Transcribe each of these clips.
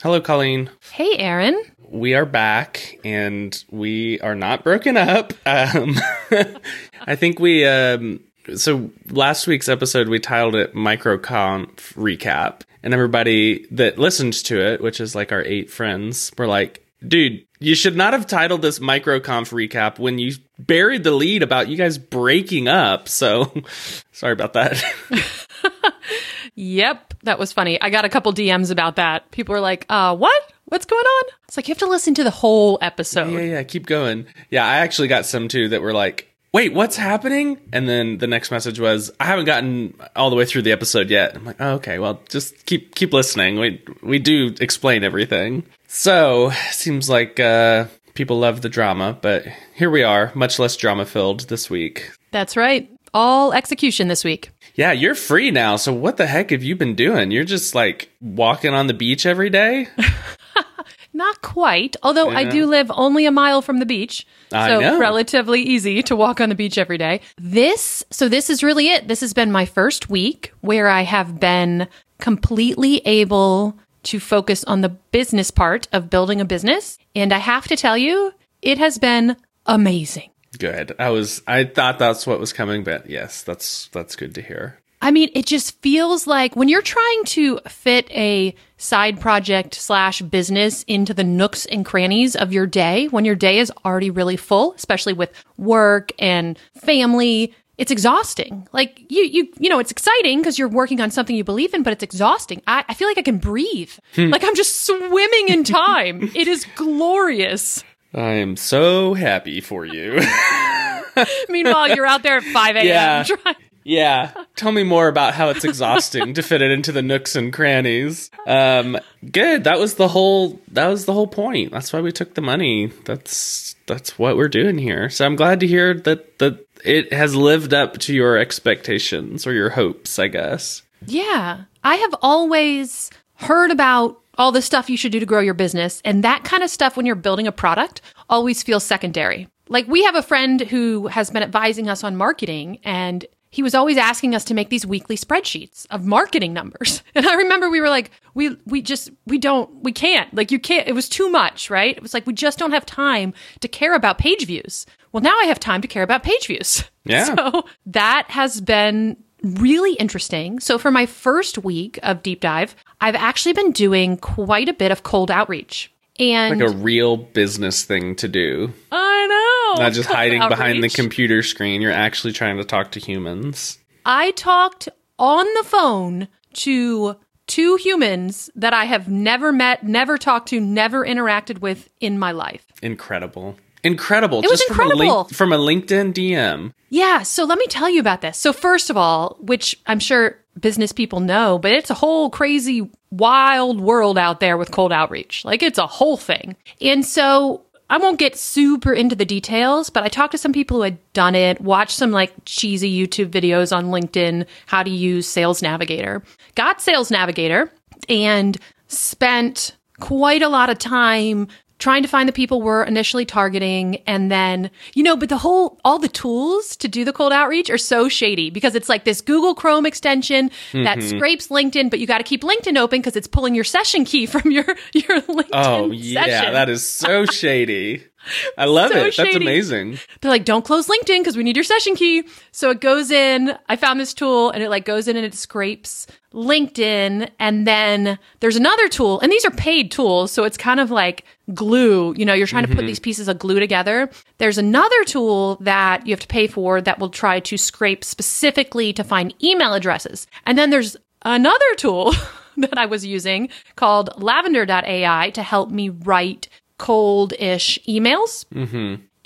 Hello, Colleen. Hey, Aaron. We are back and we are not broken up. Um, I think we, um, so last week's episode, we titled it Microconf Recap. And everybody that listened to it, which is like our eight friends, were like, dude, you should not have titled this Microconf Recap when you buried the lead about you guys breaking up. So sorry about that. Yep, that was funny. I got a couple DMs about that. People were like, uh, what? What's going on? It's like, you have to listen to the whole episode. Yeah, yeah, keep going. Yeah, I actually got some too that were like, wait, what's happening? And then the next message was, I haven't gotten all the way through the episode yet. I'm like, oh, okay, well, just keep keep listening. We we do explain everything. So seems like uh, people love the drama, but here we are, much less drama filled this week. That's right. All execution this week. Yeah, you're free now. So what the heck have you been doing? You're just like walking on the beach every day? Not quite, although I do live only a mile from the beach. I so relatively easy to walk on the beach every day. This, so this is really it. This has been my first week where I have been completely able to focus on the business part of building a business. And I have to tell you, it has been amazing. Good. I was I thought that's what was coming, but yes, that's that's good to hear. I mean, it just feels like when you're trying to fit a side project slash business into the nooks and crannies of your day, when your day is already really full, especially with work and family, it's exhausting. Like you, you, you know, it's exciting because you're working on something you believe in, but it's exhausting. I, I feel like I can breathe. Hmm. like I'm just swimming in time. it is glorious. I am so happy for you. Meanwhile, you're out there at 5 a.m. Yeah. trying- yeah. Tell me more about how it's exhausting to fit it into the nooks and crannies. Um good. That was the whole that was the whole point. That's why we took the money. That's that's what we're doing here. So I'm glad to hear that that it has lived up to your expectations or your hopes, I guess. Yeah. I have always heard about all the stuff you should do to grow your business. And that kind of stuff, when you're building a product, always feels secondary. Like we have a friend who has been advising us on marketing and he was always asking us to make these weekly spreadsheets of marketing numbers. And I remember we were like, we, we just, we don't, we can't, like you can't, it was too much, right? It was like, we just don't have time to care about page views. Well, now I have time to care about page views. Yeah. So that has been really interesting. So for my first week of deep dive, I've actually been doing quite a bit of cold outreach. And Like a real business thing to do. I know. Not just hiding behind the computer screen. You're actually trying to talk to humans. I talked on the phone to two humans that I have never met, never talked to, never interacted with in my life. Incredible. Incredible. It was Just From, a incredible. link, from a LinkedIn DM. Yeah, so let me tell you about this. So first of all, which I'm sure business people know, but it's a whole crazy wild world out there with cold outreach. Like it's a whole thing. And so I won't get super into the details, but I talked to some people who had done it, watched some like cheesy YouTube videos on LinkedIn, how to use Sales Navigator. Got Sales Navigator and spent quite a lot of time trying to find the people we're initially targeting and then you know but the whole all the tools to do the cold outreach are so shady because it's like this google chrome extension that mm-hmm. scrapes linkedin but you got to keep linkedin open because it's pulling your session key from your your oh, linkedin Oh, yeah. session. That is so shady. I love So it. That's amazing. they're like don't close linkedin because we need your session key. So it goes in i found this tool and it like goes in and it scrapes linkedin and then there's another tool and these are paid tools so it's kind of like glue. You know you're trying to put mm-hmm. these pieces of glue together. There's another tool that you have to pay for that will try to scrape specifically to find email addresses. And then there's another tool that i was using called lavender.ai to help me write cold-ish emails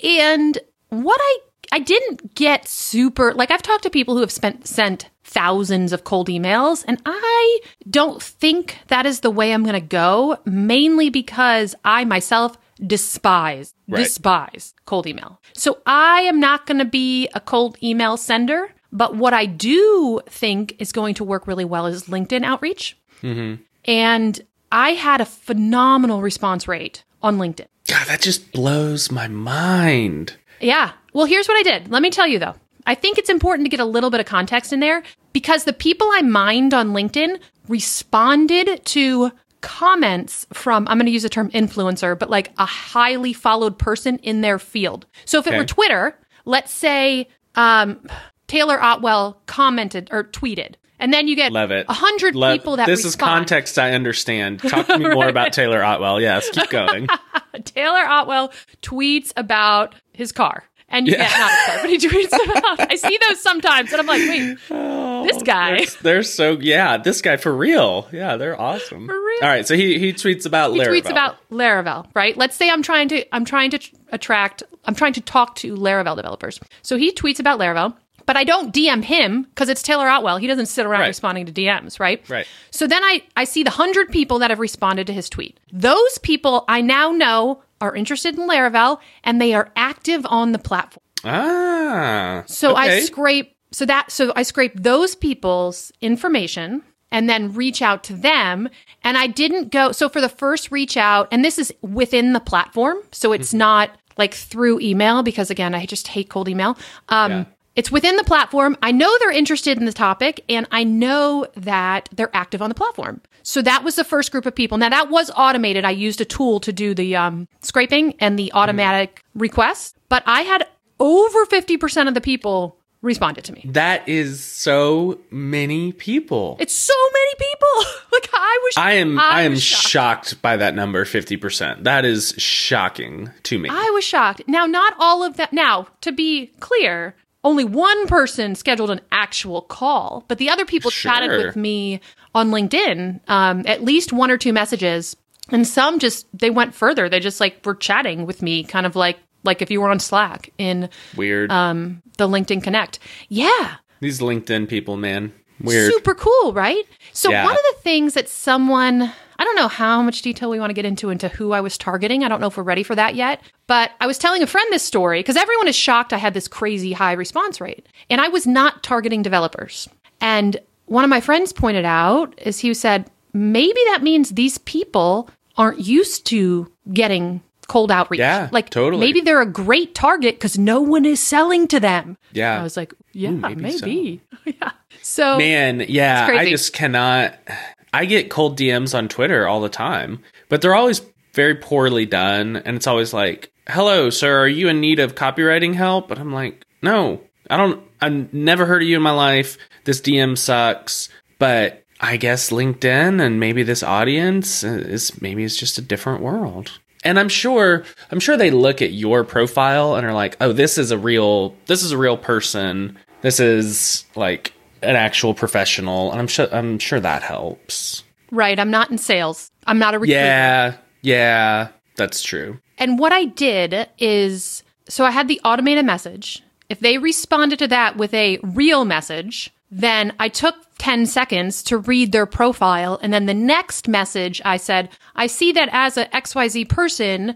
and what I I didn't get super like I've talked to people who have spent sent thousands of cold emails and I don't think that is the way I'm going to go mainly because I myself despise Right. despise cold email. So I am not going to be a cold email sender, but what I do think is going to work really well is LinkedIn outreach. Mm-hmm. And I had a phenomenal response rate on LinkedIn. God, that just blows my mind. Yeah. Well, here's what I did. Let me tell you though. I think it's important to get a little bit of context in there because the people I mined on LinkedIn responded to comments from, I'm going to use the term influencer, but like a highly followed person in their field. So if it were Twitter, let's say um, Taylor Otwell commented or tweeted, and then you get Love it. a hundred people that this is context I understand. Talk to me more about Taylor Otwell. Yes, keep going. Taylor Otwell tweets about his car. And yeah, get not his car, but he tweets about. I see those sometimes, and I'm like, wait, oh, this guy. They're, they're so yeah, this guy for real. Yeah, they're awesome. For real. All right, so he he tweets about Laravel. he Laravel. tweets about Laravel, right? Let's say I'm trying to I'm trying to attract I'm trying to talk to Laravel developers. So he tweets about Laravel, but I don't DM him because it's Taylor Otwell. He doesn't sit around Right. responding to DMs, right? Right. So then I I see the 100 people that have responded to his tweet. Those people I now know are interested in Laravel and they are active on the platform. Ah. So I scrape so that so I scrape those people's information and then reach out to them and I didn't go so for the first reach out and this is within the platform so it's Mm-hmm. not like through email because again I just hate cold email. Um Yeah. It's within the platform. I know they're interested in the topic and I know that they're active on the platform. So that was the first group of people. Now that was automated. I used a tool to do the um, scraping and the automatic requests, but I had over 50% of the people responded to me. That is so many people. It's so many people. like I was I am I, am was shocked. by that number 50%. That is shocking to me. I was shocked. Now, not all of that. Now, to be clear, only one person scheduled an actual call, but the other people chatted with me on LinkedIn, um, at least one or two messages, and some just they went further. They just like were chatting with me, kind of like like if you were on Slack in Weird. um, the LinkedIn Connect. Yeah, These LinkedIn people, man. Weird. super cool, right? So Yeah. one of the things that someone I don't know how much detail we want to get into into who I was targeting. I don't know if we're ready for that yet. But I was telling a friend this story because everyone is shocked I had this crazy high response rate. And I was not targeting developers. And one of my friends pointed out is he said, maybe that means these people aren't used to getting cold outreach. Yeah, like totally. maybe they're a great target because no one is selling to them. Yeah. I was like, yeah, maybe maybe. yeah. So Man, yeah, I just cannot. I get cold DMs on Twitter all the time, but they're always very poorly done. And it's always like, hello, sir, are you in need of copywriting help? But I'm like, no, I don't, I've never heard of you in my life. This DM sucks. But I guess LinkedIn and maybe this audience is maybe it's just a different world. And I'm sure, I'm sure they look at your profile and are like, oh, this is a real, this is a real person. This is like an actual professional. And I'm sure, I'm sure that helps. Right. I'm not in sales. I'm not a recruiter. Yeah. Yeah. That's true. And what I did is so I had the automated message. If they responded to that with a real message, then I took 10 seconds to read their profile. And then the next message, I said, I see that as a XYZ person,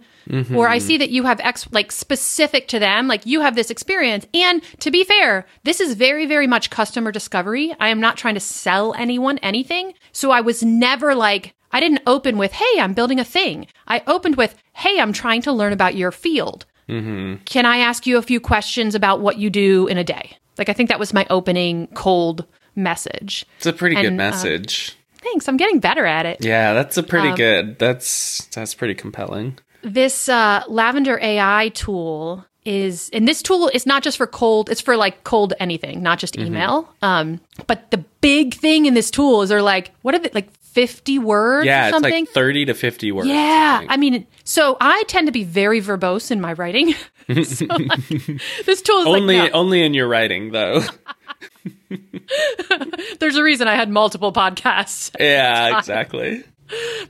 or I see that you have X, like specific to them, like you have this experience. And to be fair, this is very, very much customer discovery. I am not trying to sell anyone anything. So I was never like, I didn't open with, hey, I'm building a thing. I opened with, hey, I'm trying to learn about your field. Mm-hmm. Can I ask you a few questions about what you do in a day? Like, I think that was my opening cold message. It's a pretty good And, uh, message. Thanks. I'm getting better at it. yeah. That's a um, pretty good, that's, that's pretty compelling. This uh, Lavender AI tool is, and this tool is not just for cold, it's for like cold anything, not just Mm-hmm. email. Um, but the big thing in this tool is they're like, what are they, like 50 words Yeah. or It's something? like 30 to 50 words. Yeah. I mean, so I tend to be very verbose in my writing. so like, this tool is only, like, no. only in your writing though. there's a reason I had multiple podcasts. yeah, exactly.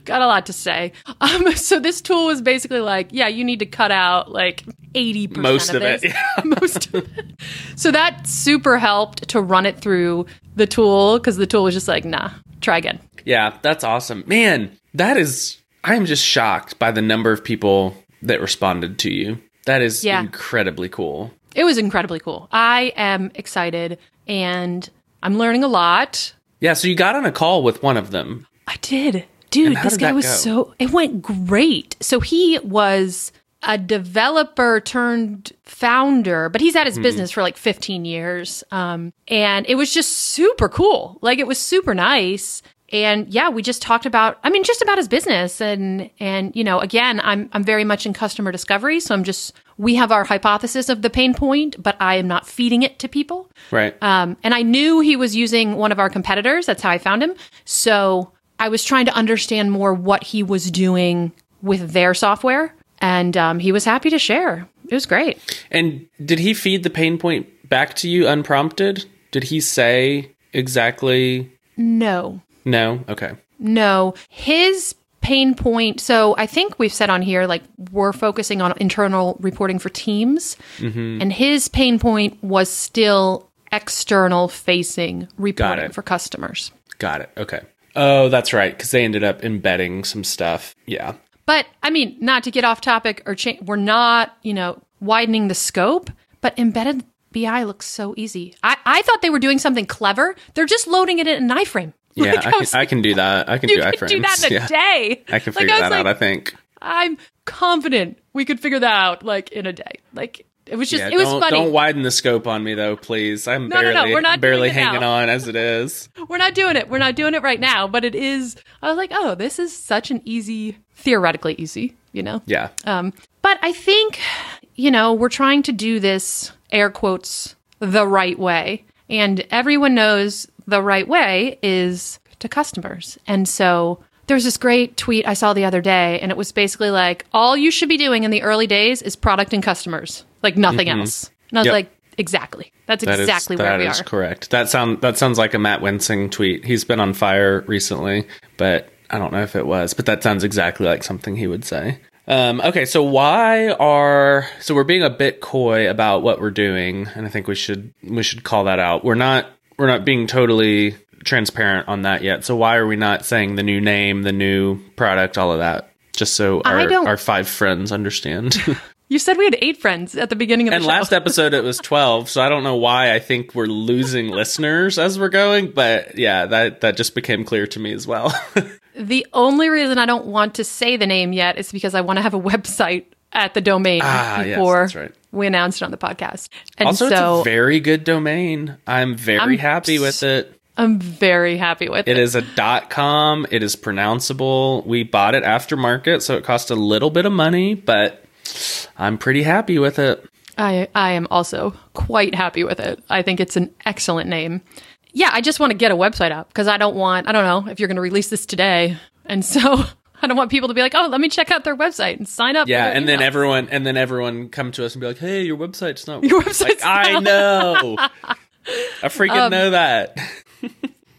Got a lot to say. Um, so this tool was basically like, yeah, you need to cut out like 80% Most of, of it, yeah. Most of it. So that super helped to run it through the tool because the tool was just like, nah, try again. Yeah, that's awesome. Man, that is I am just shocked by the number of people that responded to you. That is Yeah. incredibly cool. It was incredibly cool. I am excited and I'm learning a lot. Yeah, so you got on a call with one of them. I did. Dude, this guy was go? so it went great. So he was a developer turned founder, but he's had his Mm-hmm. business for like 15 years. Um, and it was just super cool. Like it was super nice. And yeah, we just talked about I mean just about his business and and you know, again, I'm I'm very much in customer discovery, so I'm just we have our hypothesis of the pain point, but I am not feeding it to people. Right. Um, and I knew he was using one of our competitors. That's how I found him. So I was trying to understand more what he was doing with their software, and um, he was happy to share. It was great. And did he feed the pain point back to you unprompted? Did he say exactly? No, No. Okay. no. His pain point. So I think we've said on here, like we're focusing on internal reporting for teams, mm-hmm. and his pain point was still external facing reporting for customers. Got it. Okay. Oh, that's right. Because they ended up embedding some stuff. Yeah. But I mean, not to get off topic or change, we're not, you know, widening the scope, but embedded BI looks so easy. I, I thought they were doing something clever. They're just loading it in an iframe. Yeah, Like, I, can, I like, can do that. I can you do could iframes. do that in a yeah. day. I can Like, figure was that like, out. I think. I'm confident we could figure that out like in a day. Like it was just, Yeah, it was don't, funny. Don't widen the scope on me though, please. I'm No, no, barely, no, we're not barely hanging now. on as it is. We're not doing it. We're not doing it right now, but it is. I was like, oh, this is such an easy, theoretically easy, you know? Yeah. Um, but I think, you know, we're trying to do this, air quotes, the right way. And everyone knows the right way is to customers. And so there's this great tweet I saw the other day, and it was basically like, all you should be doing in the early days is product and customers, like nothing else. And I was Yep. like, exactly. That's That is- exactly where that we is are. correct. That sound that sounds like a Matt Wensing tweet. He's been on fire recently, but I don't know if it was. But that sounds exactly like something he would say. Um, okay, so why are so we're being a bit coy about what we're doing, and I think we should we should call that out. We're not we're not being totally transparent on that yet. So why are we not saying the new name, the new product, all of that? Just so our, our five friends understand. You said we had eight friends at the beginning of the And show. last episode it was 12, so I don't know why I think we're losing listeners as we're going, but yeah, that that just became clear to me as well. The only reason I don't want to say the name yet is because I want to have a website at the domain Ah, yes, before that's right. We announced it on the podcast. And also, so it's a very good domain. I'm very I'm happy with it. I'm very happy with it. It is a dot com. It is pronounceable. We bought it aftermarket, so it cost a little bit of money, but I'm pretty happy with it. I I am also quite happy with it. I think it's an excellent name. Yeah, I just want to get a website up because I don't want I don't know if you're going to release this today, and so I don't want people to be like, oh, let me check out their website and sign up. Yeah, and then everyone and then everyone come to us and be like, "Hey, your website's not Your website's like, I know. I freaking Um, know that.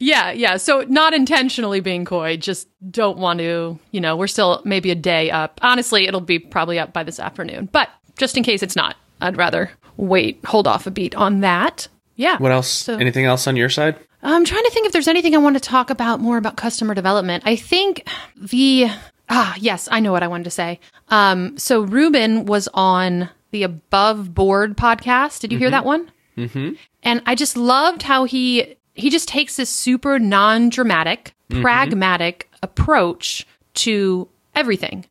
Yeah, yeah. So not intentionally being coy, just don't want to, you know, we're still maybe a day up. Honestly, it'll be probably up by this afternoon. But just in case it's not, I'd rather wait, hold off a beat on that. Yeah. What else? So- Anything else on your side? I'm trying to think if there's anything I want to talk about more about customer development. I think the ah yes, I know what I wanted to say. Um, so Ruben was on the Above Board podcast. Did you hear that one? Mm-hmm. And I just loved how he he just takes this super non-dramatic, pragmatic approach to everything.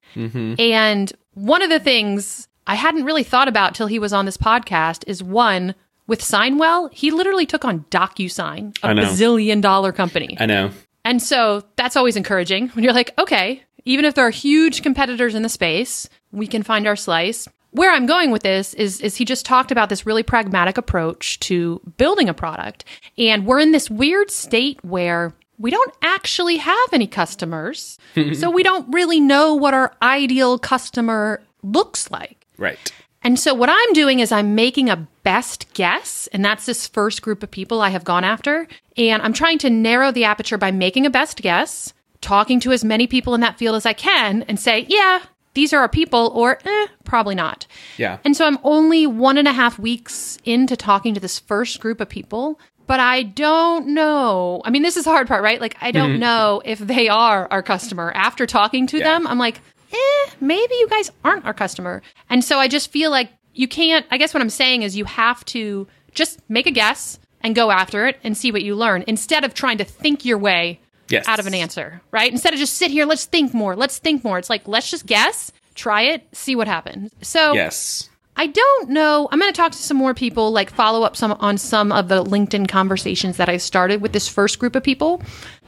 And one of the things I hadn't really thought about till he was on this podcast is one with Signwell, he literally took on DocuSign, a bazillion dollar company. I know. And so that's always encouraging when you're like, okay, even if there are huge competitors in the space, we can find our slice. Where I'm going with this is is he just talked about this really pragmatic approach to building a product. And we're in this weird state where we don't actually have any customers. so we don't really know what our ideal customer looks like. Right. And so what I'm doing is I'm making a best guess, and that's this first group of people I have gone after. And I'm trying to narrow the aperture by making a best guess, talking to as many people in that field as I can, and say, yeah, these are our people, or eh, probably not. Yeah. And so I'm only one and a half weeks into talking to this first group of people, but I don't know. I mean, this is the hard part, right? Like, I don't know if they are our customer. After talking to them, I'm like, eh, maybe you guys aren't our customer. And so I just feel like you can't, I guess what I'm saying is you have to just make a guess and go after it and see what you learn instead of trying to think your way Yes. out of an answer, right? Instead of just sit here, let's think more, let's think more. It's like, let's just guess, try it, see what happens. So Yes. I don't know. I'm going to talk to some more people, like follow up some on some of the LinkedIn conversations that I started with this first group of people.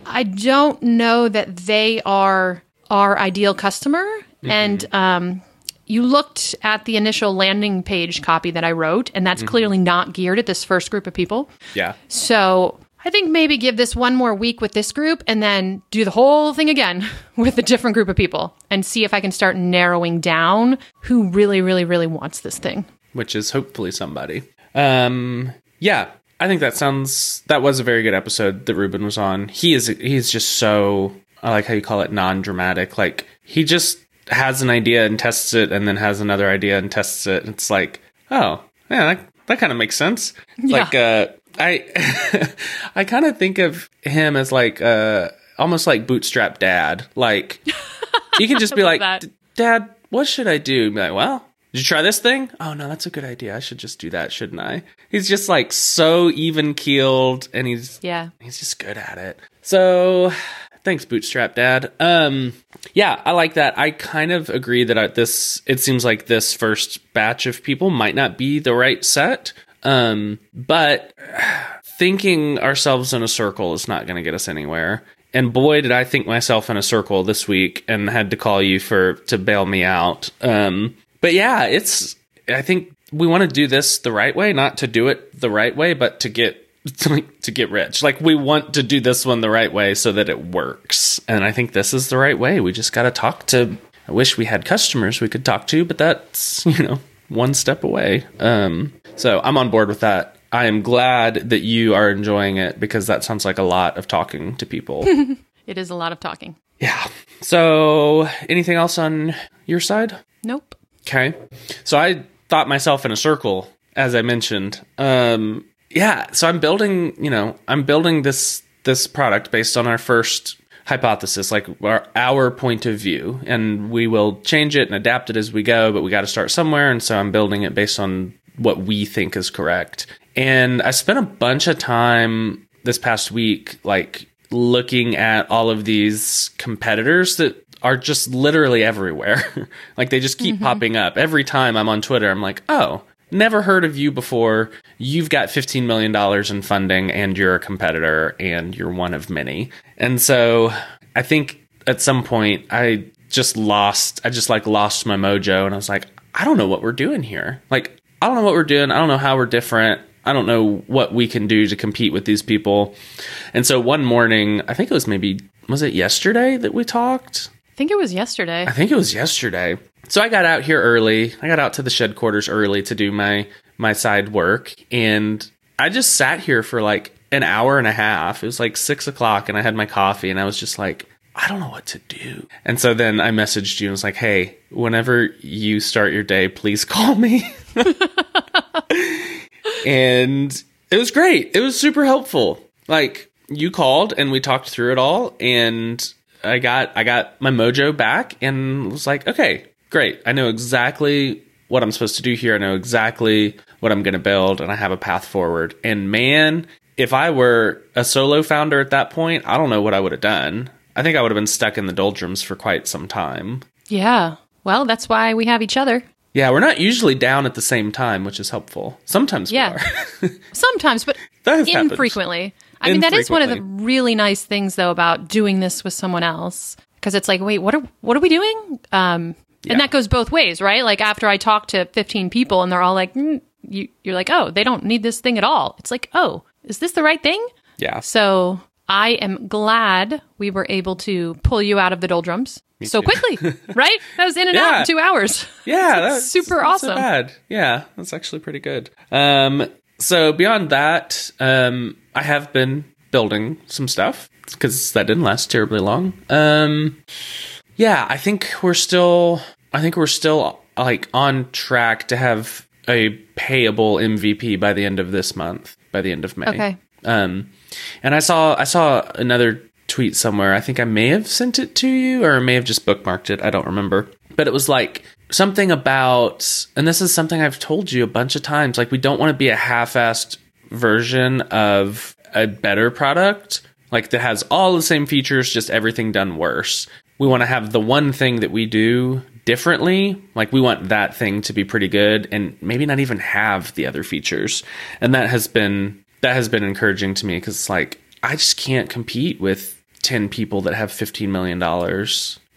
I don't know that they are our ideal customer. And um, you looked at the initial landing page copy that I wrote, and that's clearly not geared at this first group of people. Yeah. So I think maybe give this one more week with this group and then do the whole thing again with a different group of people and see if I can start narrowing down who really, really, really wants this thing. which is hopefully somebody. Um, yeah, I think that sounds that was a very good episode that Ruben was on. He is he's just so I like how you call it non-dramatic. Like he just has an idea and tests it, and then has another idea and tests it. It's like, oh, yeah, that, that kind of makes sense. Like, uh, I I kind of think of him as like uh almost like bootstrap dad. Like you can just be like, Dad, what should I do? Be like, well, did you try this thing? Oh no, that's a good idea. I should just do that, shouldn't I? He's just like so even keeled, and he's Yeah. he's just good at it. So thanks, Bootstrap Dad. Um, yeah, I like that. I kind of agree that I, this. It seems like this first batch of people might not be the right set. Um, but thinking ourselves in a circle is not going to get us anywhere. And boy, did I think myself in a circle this week and had to call you for to bail me out. Um, but yeah, it's. I think we want to do this the right way, not to do it the right way, but to get to, to get rich. Like we want to do this one the right way so that it works. And I think this is the right way. We just got to talk to. I wish we had customers we could talk to, but that's you know one step away. Um, so I'm on board with that. I am glad that you are enjoying it because that sounds like a lot of talking to people. It is a lot of talking. yeah. So anything else on your side? Nope. Okay. So I thought myself in a circle, as I mentioned. Um, yeah. So I'm building, you know, I'm building this this product based on our first hypothesis, like our, our point of view, and we will change it and adapt it as we go. But we got to start somewhere, and so I'm building it based on what we think is correct. And I spent a bunch of time this past week, like looking at all of these competitors that are just literally everywhere. like they just keep mm-hmm. popping up. Every time I'm on Twitter, I'm like, oh, never heard of you before. You've got $15 million in funding and you're a competitor and you're one of many. And so I think at some point I just lost, I just like lost my mojo and I was like, I don't know what we're doing here. Like, I don't know what we're doing. I don't know how we're different. I don't know what we can do to compete with these people. And so one morning, I think it was maybe, was it yesterday that we talked? I think it was yesterday. I think it was yesterday. So I got out here early. I got out to the shed quarters early to do my my side work, and I just sat here for like an hour and a half. It was like six o'clock, and I had my coffee, and I was just like, I don't know what to do. And so then I messaged you and was like, Hey, whenever you start your day, please call me. and it was great. It was super helpful. Like you called and we talked through it all and I got I got my mojo back and was like, okay, great. I know exactly what I'm supposed to do here. I know exactly what I'm going to build and I have a path forward. And man, if I were a solo founder at that point, I don't know what I would have done. I think I would have been stuck in the doldrums for quite some time. yeah. Well, that's why we have each other. Yeah, we're not usually down at the same time, which is helpful. Sometimes Yeah. we are. Sometimes, but has happened. infrequently. I mean, that is one of the really nice things, though, about doing this with someone else, because it's like, wait, what are what are we doing? Um, Yeah. and that goes both ways, right? Like after I talk to fifteen people, and they're all like, mm, you, you're like, oh, they don't need this thing at all. It's like, oh, is this the right thing? yeah. So I am glad we were able to pull you out of the doldrums so too. quickly, right? That was in and out in two hours. Yeah, that's super so awesome. bad. Yeah, that's actually pretty good. Um, so beyond that, um, I have been building some stuff because that didn't last terribly long. Um, yeah, I think we're still. I think we're still like on track to have a payable MVP by the end of this month. By the end of May. Okay. Um, and I saw I saw another tweet somewhere. I think I may have sent it to you, or I may have just bookmarked it. I don't remember. But it was like something about, and this is something I've told you a bunch of times. Like we don't want to be a half-assed version of a better product, like that has all the same features, just everything done worse. We want to have the one thing that we do differently. Like we want that thing to be pretty good, and maybe not even have the other features. And that has been that has been encouraging to me because it's like I just can't compete with 10 people that have $15 million,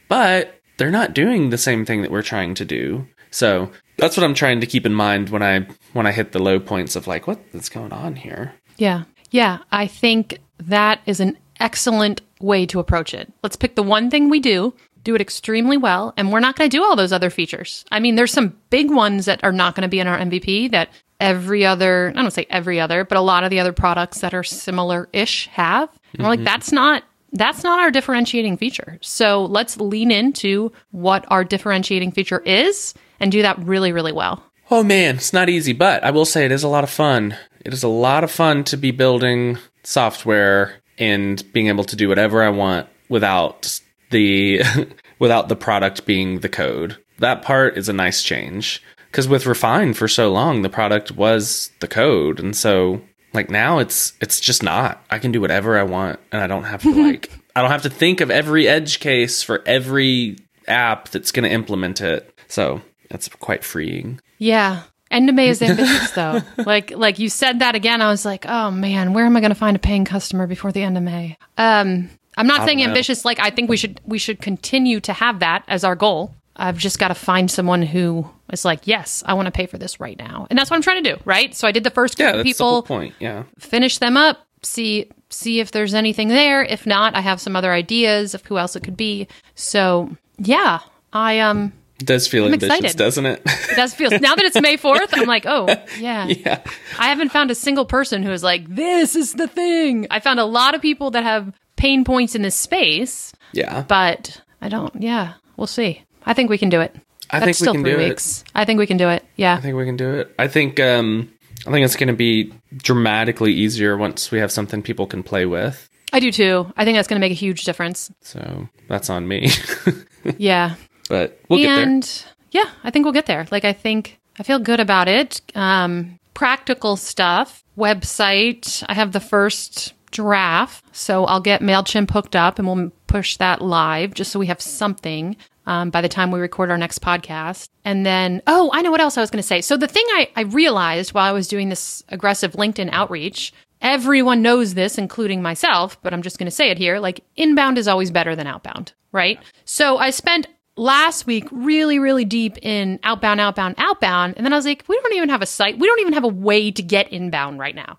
but they're not doing the same thing that we're trying to do. So that's what I'm trying to keep in mind when I when I hit the low points of like, what's going on here? Yeah. Yeah. I think that is an excellent way to approach it. Let's pick the one thing we do, do it extremely well, and we're not going to do all those other features. I mean, there's some big ones that are not going to be in our MVP that every other, I don't say every other, but a lot of the other products that are similar ish have. And we're like, mm-hmm. that's not. That's not our differentiating feature. So let's lean into what our differentiating feature is and do that really, really well. Oh man, it's not easy, but I will say it is a lot of fun. It is a lot of fun to be building software and being able to do whatever I want without the without the product being the code. That part is a nice change because with Refine for so long the product was the code and so like now it's it's just not. I can do whatever I want and I don't have to like I don't have to think of every edge case for every app that's going to implement it. So, that's quite freeing. Yeah. End of May is ambitious though. like like you said that again, I was like, oh man, where am I going to find a paying customer before the end of May? Um, I'm not saying ambitious. Like I think we should we should continue to have that as our goal. I've just got to find someone who is like, yes, I want to pay for this right now, and that's what I'm trying to do. Right. So I did the first Yeah, group of that's people, point. Yeah. finish them up, see see if there's anything there. If not, I have some other ideas of who else it could be. So yeah, I um It does feel I'm ambitious, excited. doesn't it? it does feel now that it's May 4th, I'm like, oh, yeah. yeah. I haven't found a single person who is like, this is the thing. I found a lot of people that have pain points in this space, Yeah. but I don't, yeah, we'll see. I think we can do it. I That's think we still can three do it. weeks. I think we can do it. Yeah. I think we can do it. I think um I think it's going to be dramatically easier once we have something people can play with. I do too. I think that's going to make a huge difference. So, that's on me. Yeah. But we'll get there. and yeah, I think we'll get there. Like, I think I feel good about it. Um, practical stuff, website. I have the first draft, so I'll get Mailchimp hooked up, and we'll push that live just so we have something. Um, by the time we record our next podcast. And then, oh, I know what else I was going to say. So, the thing I, I realized while I was doing this aggressive LinkedIn outreach, everyone knows this, including myself, but I'm just going to say it here like, inbound is always better than outbound, right? So, I spent last week really, really deep in outbound, outbound, outbound. And then I was like, we don't even have a site. We don't even have a way to get inbound right now.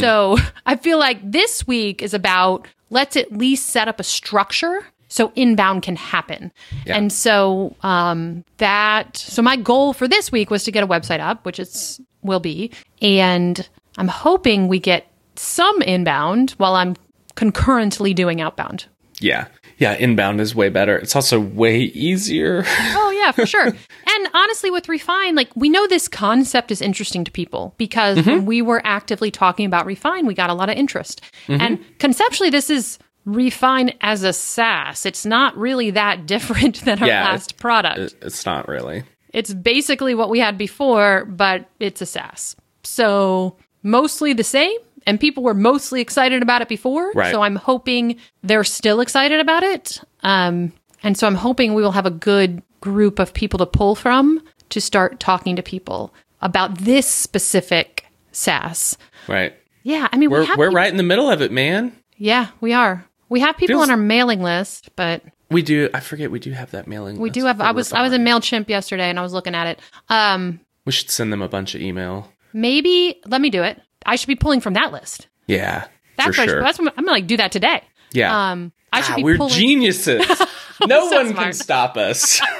So I feel like this week is about let's at least set up a structure so inbound can happen. Yeah. And so um, that, so my goal for this week was to get a website up, which it's will be. And I'm hoping we get some inbound while I'm concurrently doing outbound. Yeah. Yeah, inbound is way better. It's also way easier. Oh yeah, for sure. and honestly, with Refine, like we know this concept is interesting to people because mm-hmm. when we were actively talking about Refine, we got a lot of interest. Mm-hmm. And conceptually, this is Refine as a SaaS. It's not really that different than our Yeah, last product. It- it's not really. it's basically what we had before, but it's a SaaS. So mostly the same. And people were mostly excited about it before. Right. So I'm hoping they're still excited about it. Um, and so I'm hoping we will have a good group of people to pull from to start talking to people about this specific SaaS. Right. Yeah. I mean, we We're have we're peop- right in the middle of it, man. Yeah, we are. We have people Feels- on our mailing list, but We do I forget we do have that mailing list. we do have. I was I was in Mailchimp yesterday, and I was looking at it. Um, We should send them a bunch of email. maybe let me do it. I should be pulling from that list. Yeah. That's for what I- sure. that's what I'm gonna like do that today. yeah. Um, I should Ah, be we're pulling. geniuses. no So one can stop us.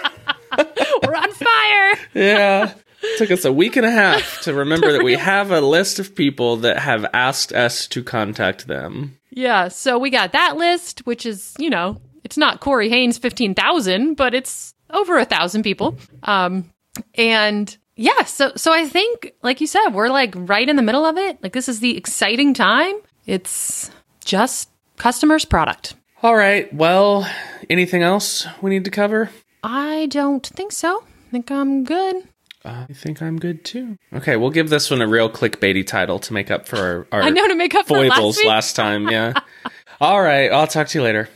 We're on fire. yeah. It Took us a week and a half to remember that we have a list of people that have asked us to contact them. yeah. So we got that list, which is you know it's not Corey Haines fifteen thousand, but it's over a thousand people. Um, and yeah, so so I think like you said, we're like right in the middle of it. Like this is the exciting time. It's just customers' product. All right. Well, anything else we need to cover? I don't think so. I think I'm good. I think I'm good too. Okay, we'll give this one a real clickbaity title to make up for our, our I know to make up for foibles last last time. Yeah. All right. I'll talk to you later.